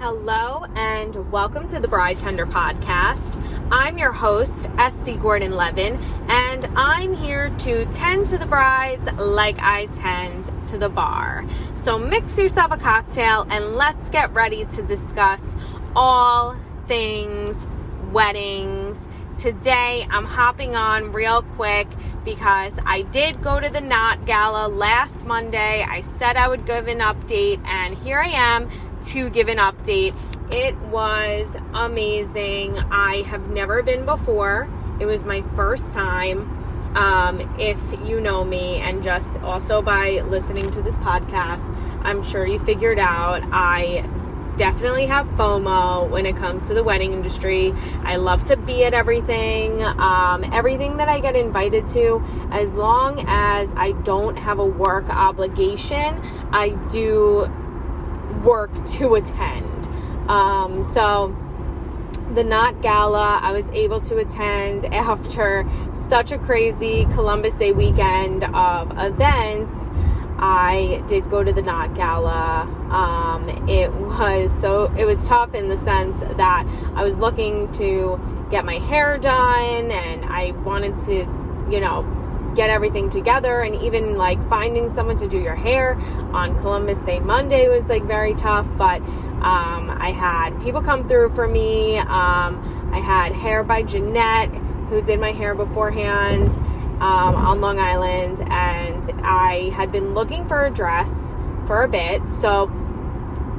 Hello and welcome to the Bride Tender podcast. I'm your host, Estee Gordon Levin, and I'm here to tend to the brides like I tend to the bar. So mix yourself a cocktail and let's get ready to discuss all things weddings. Today I'm hopping on real quick because I did go to the Knot Gala last Monday. I said I would give an update, and here I am to give an update. It was amazing. I have never been before. It was my first time. Um, if you know me, and just also by listening to this podcast, I'm sure you figured out I definitely have FOMO when it comes to the wedding industry. I love to be at everything, um, everything that I get invited to, as long as I don't have a work obligation, I do work to attend. Um, so, the Knot Gala, I was able to attend after such a crazy Columbus Day weekend of events. I did go to the Knot Gala. Um, it was so it was tough in the sense that I was looking to get my hair done and I wanted to, you know, get everything together and even like finding someone to do your hair on Columbus Day Monday was like very tough but um, I had people come through for me um, I had hair by Jeanette who did my hair beforehand um, on Long Island and I had been looking for a dress for a bit so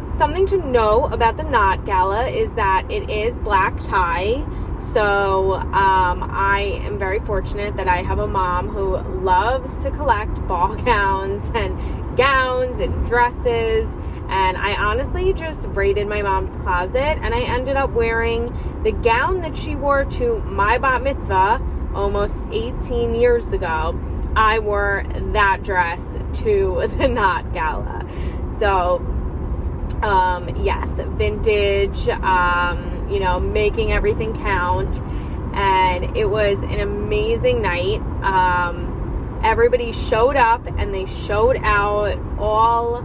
something to know about the Knot Gala is that it is black tie so um, I am very fortunate that I have a mom who loves to collect ball gowns and gowns and dresses. And I honestly just raided my mom's closet and I ended up wearing the gown that she wore to my bat mitzvah almost 18 years ago. I wore that dress to the Knot Gala. So, um, yes, vintage. Um, you know, making everything count. And it was an amazing night. Um, everybody showed up and they showed out all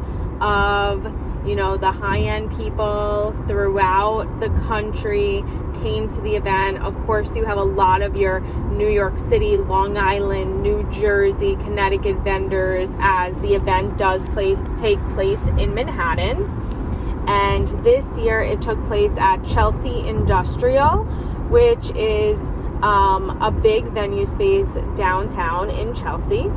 of you know the high end people throughout the country came to the event of course you have a lot of your new york city long island new jersey connecticut vendors as the event does place, take place in manhattan and this year it took place at Chelsea Industrial, which is um, a big venue space downtown in Chelsea.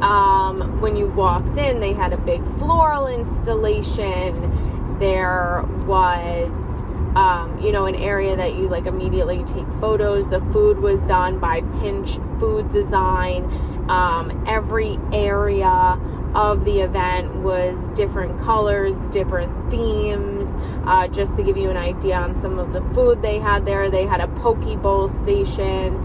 Um, when you walked in, they had a big floral installation. There was, um, you know, an area that you like immediately take photos. The food was done by Pinch Food Design. Um, every area of the event was different colors, different themes. Uh, just to give you an idea on some of the food they had there, they had a poke bowl station,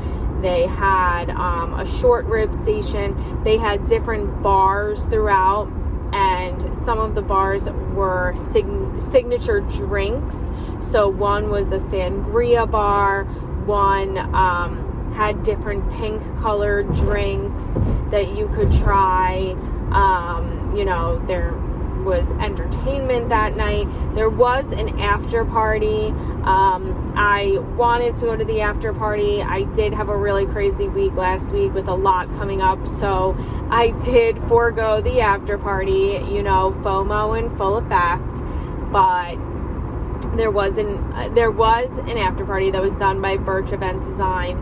they had um, a short rib station, they had different bars throughout. And some of the bars were sig- signature drinks. So, one was a sangria bar, one um, had different pink colored drinks that you could try. Um, you know, there was entertainment that night. There was an after party. Um, I wanted to go to the after party. I did have a really crazy week last week with a lot coming up, so I did forego the after party. You know, FOMO in full effect, but there was an uh, there was an after party that was done by Birch Event Design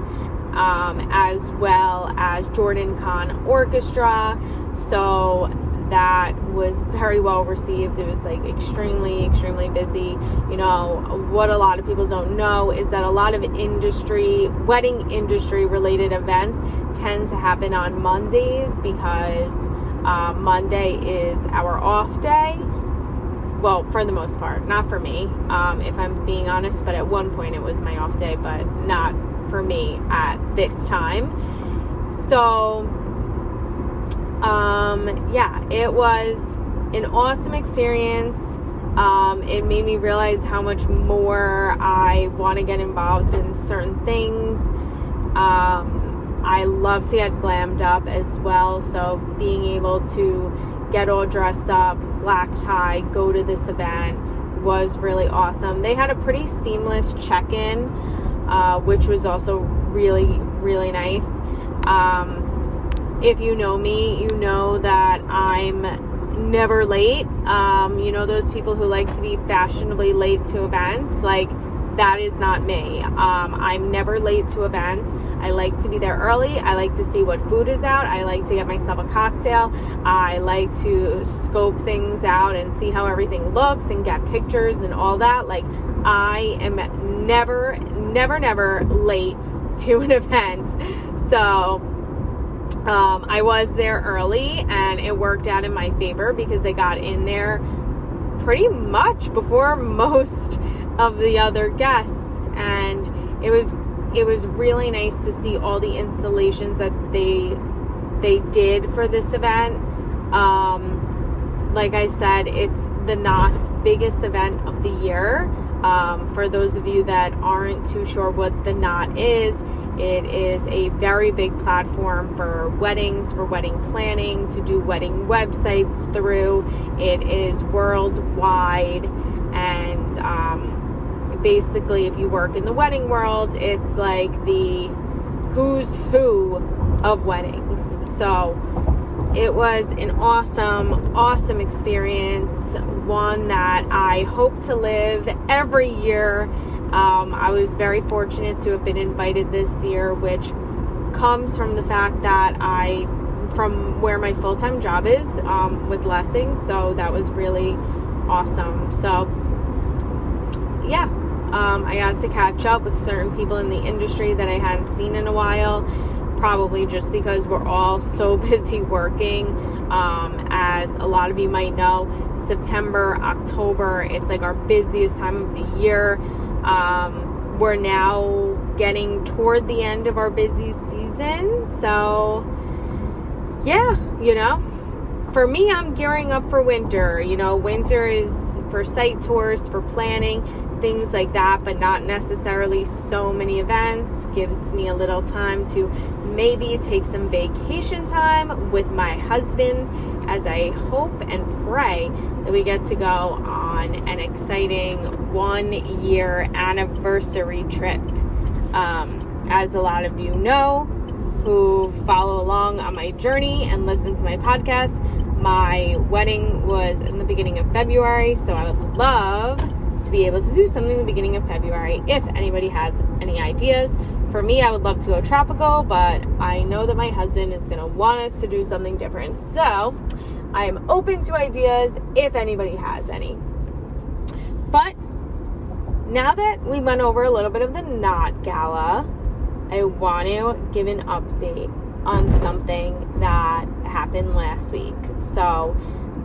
um, as well as Jordan Kahn Orchestra. So that was very well received. It was like extremely, extremely busy. You know, what a lot of people don't know is that a lot of industry, wedding industry related events tend to happen on Mondays because uh, Monday is our off day. Well, for the most part, not for me, um, if I'm being honest, but at one point it was my off day, but not for me at this time. So, um, yeah, it was an awesome experience. Um, it made me realize how much more I want to get involved in certain things. Um, I love to get glammed up as well, so being able to get all dressed up, black tie, go to this event was really awesome. They had a pretty seamless check in, uh, which was also really, really nice. Um, if you know me, you know that I'm never late. Um, you know, those people who like to be fashionably late to events, like, that is not me. Um, I'm never late to events. I like to be there early. I like to see what food is out. I like to get myself a cocktail. I like to scope things out and see how everything looks and get pictures and all that. Like, I am never, never, never late to an event. So, um, I was there early and it worked out in my favor because I got in there pretty much before most of the other guests. And it was it was really nice to see all the installations that they they did for this event. Um, like i said it's the Knot's biggest event of the year. Um, for those of you that aren't too sure what the knot is it is a very big platform for weddings, for wedding planning, to do wedding websites through. It is worldwide, and um, basically, if you work in the wedding world, it's like the who's who of weddings. So it was an awesome, awesome experience, one that I hope to live every year. Um, I was very fortunate to have been invited this year, which comes from the fact that I, from where my full time job is um, with Lessing, so that was really awesome. So, yeah, um, I got to catch up with certain people in the industry that I hadn't seen in a while, probably just because we're all so busy working. Um, as a lot of you might know, September, October, it's like our busiest time of the year. Um, we're now getting toward the end of our busy season. So, yeah, you know, for me, I'm gearing up for winter. You know, winter is for site tours, for planning things like that, but not necessarily so many events. Gives me a little time to maybe take some vacation time with my husband as I hope and pray that we get to go on an exciting one year anniversary trip. Um, as a lot of you know, who follow along on my journey and listen to my podcast, my wedding was in the beginning of February, so I would love to be able to do something in the beginning of February if anybody has any ideas. For me, I would love to go tropical, but I know that my husband is going to want us to do something different. So I am open to ideas if anybody has any. But now that we went over a little bit of the Knot Gala, I want to give an update on something that happened last week. So,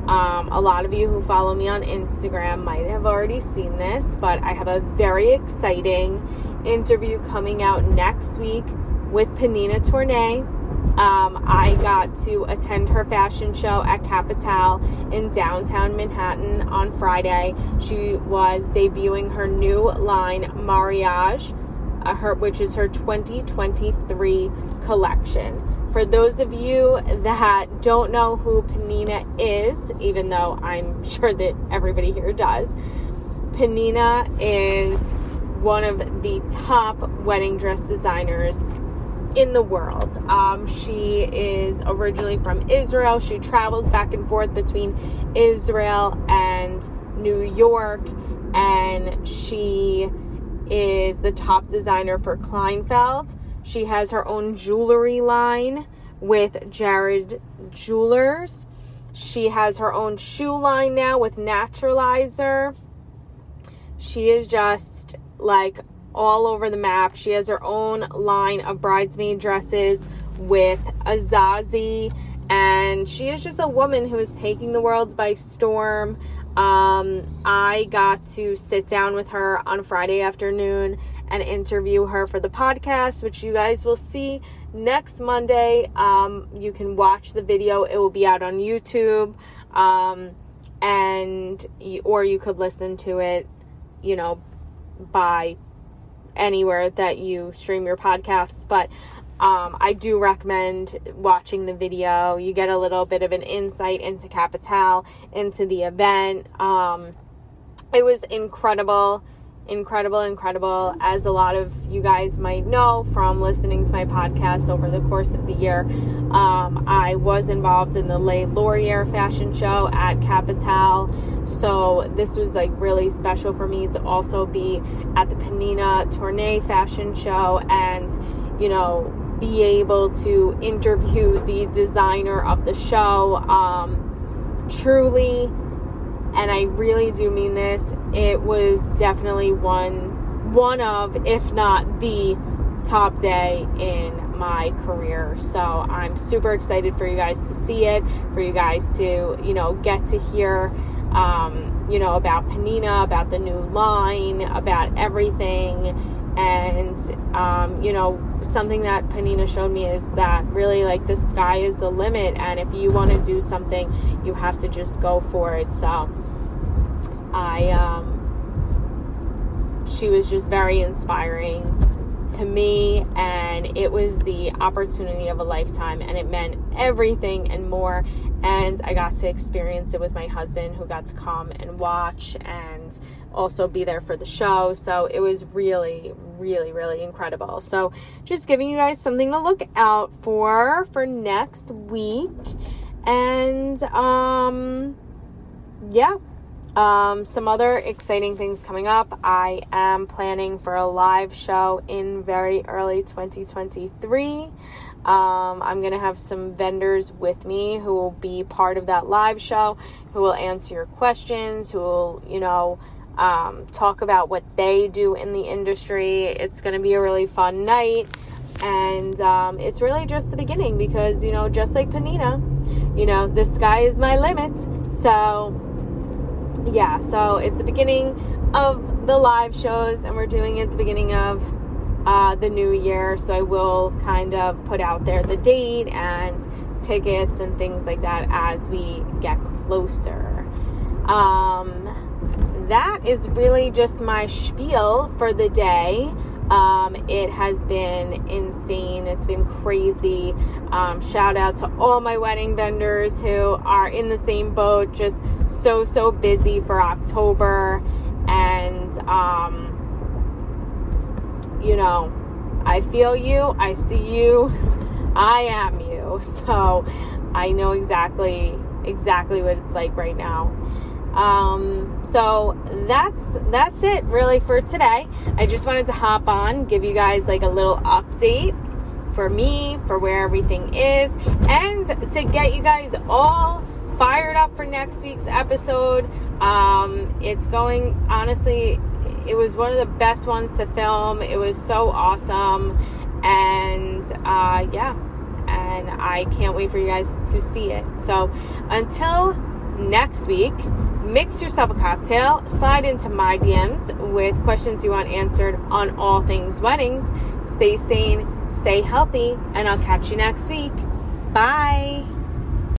um, a lot of you who follow me on Instagram might have already seen this, but I have a very exciting interview coming out next week with Pnina Tornai. Um, I got to attend her fashion show at Capitale in downtown Manhattan on Friday. She was debuting her new line, Mariage, uh, her, which is her 2023 collection. For those of you that don't know who Pnina is, even though I'm sure that everybody here does, Pnina is one of the top wedding dress designers in the world. Um, she is originally from Israel. She travels back and forth between Israel and New York, and she is the top designer for Kleinfeld. She has her own jewelry line with Jared Jewelers. She has her own shoe line now with Naturalizer. She is just like all over the map. She has her own line of bridesmaid dresses with Azazie, and she is just a woman who is taking the world by storm. Um, I got to sit down with her on Friday afternoon and interview her for the podcast, which you guys will see next Monday. Um, you can watch the video, it will be out on YouTube. Um, and or you could listen to it, you know, by anywhere that you stream your podcasts. But um, I do recommend watching the video. You get a little bit of an insight into Capitale, into the event. Um, it was incredible incredible, incredible. As a lot of you guys might know from listening to my podcast over the course of the year, um, I was involved in the Les Laurier fashion show at Capitale. So this was like really special for me to also be at the Pnina Tornai fashion show and, you know, be able to interview the designer of the show. Um, truly and I really do mean this, it was definitely one one of, if not the top day in my career. So I'm super excited for you guys to see it, for you guys to, you know, get to hear um, you know, about Pnina, about the new line, about everything. And, um, you know, something that Pnina showed me is that really like the sky is the limit. And if you want to do something, you have to just go for it. So, I um, she was just very inspiring to me and it was the opportunity of a lifetime and it meant everything and more and I got to experience it with my husband who got to come and watch and also be there for the show so it was really really really incredible so just giving you guys something to look out for for next week and um yeah um, some other exciting things coming up. I am planning for a live show in very early 2023. Um, I'm going to have some vendors with me who will be part of that live show, who will answer your questions, who will, you know, um, talk about what they do in the industry. It's going to be a really fun night. And um, it's really just the beginning because, you know, just like Pnina, you know, the sky is my limit. So, yeah, so it's the beginning of the live shows, and we're doing it the beginning of uh, the new year. So I will kind of put out there the date and tickets and things like that as we get closer. Um, that is really just my spiel for the day. Um, it has been insane. It's been crazy. Um, shout out to all my wedding vendors who are in the same boat, just so, so busy for October. And, um, you know, I feel you, I see you, I am you. So I know exactly, exactly what it's like right now. Um, so that's that's it really for today. I just wanted to hop on, give you guys like a little update for me, for where everything is, and to get you guys all fired up for next week's episode. Um, it's going honestly, it was one of the best ones to film. It was so awesome, and uh, yeah, and I can't wait for you guys to see it. So until next week mix yourself a cocktail, slide into my DMs with questions you want answered on all things weddings. Stay sane, stay healthy, and I'll catch you next week. Bye.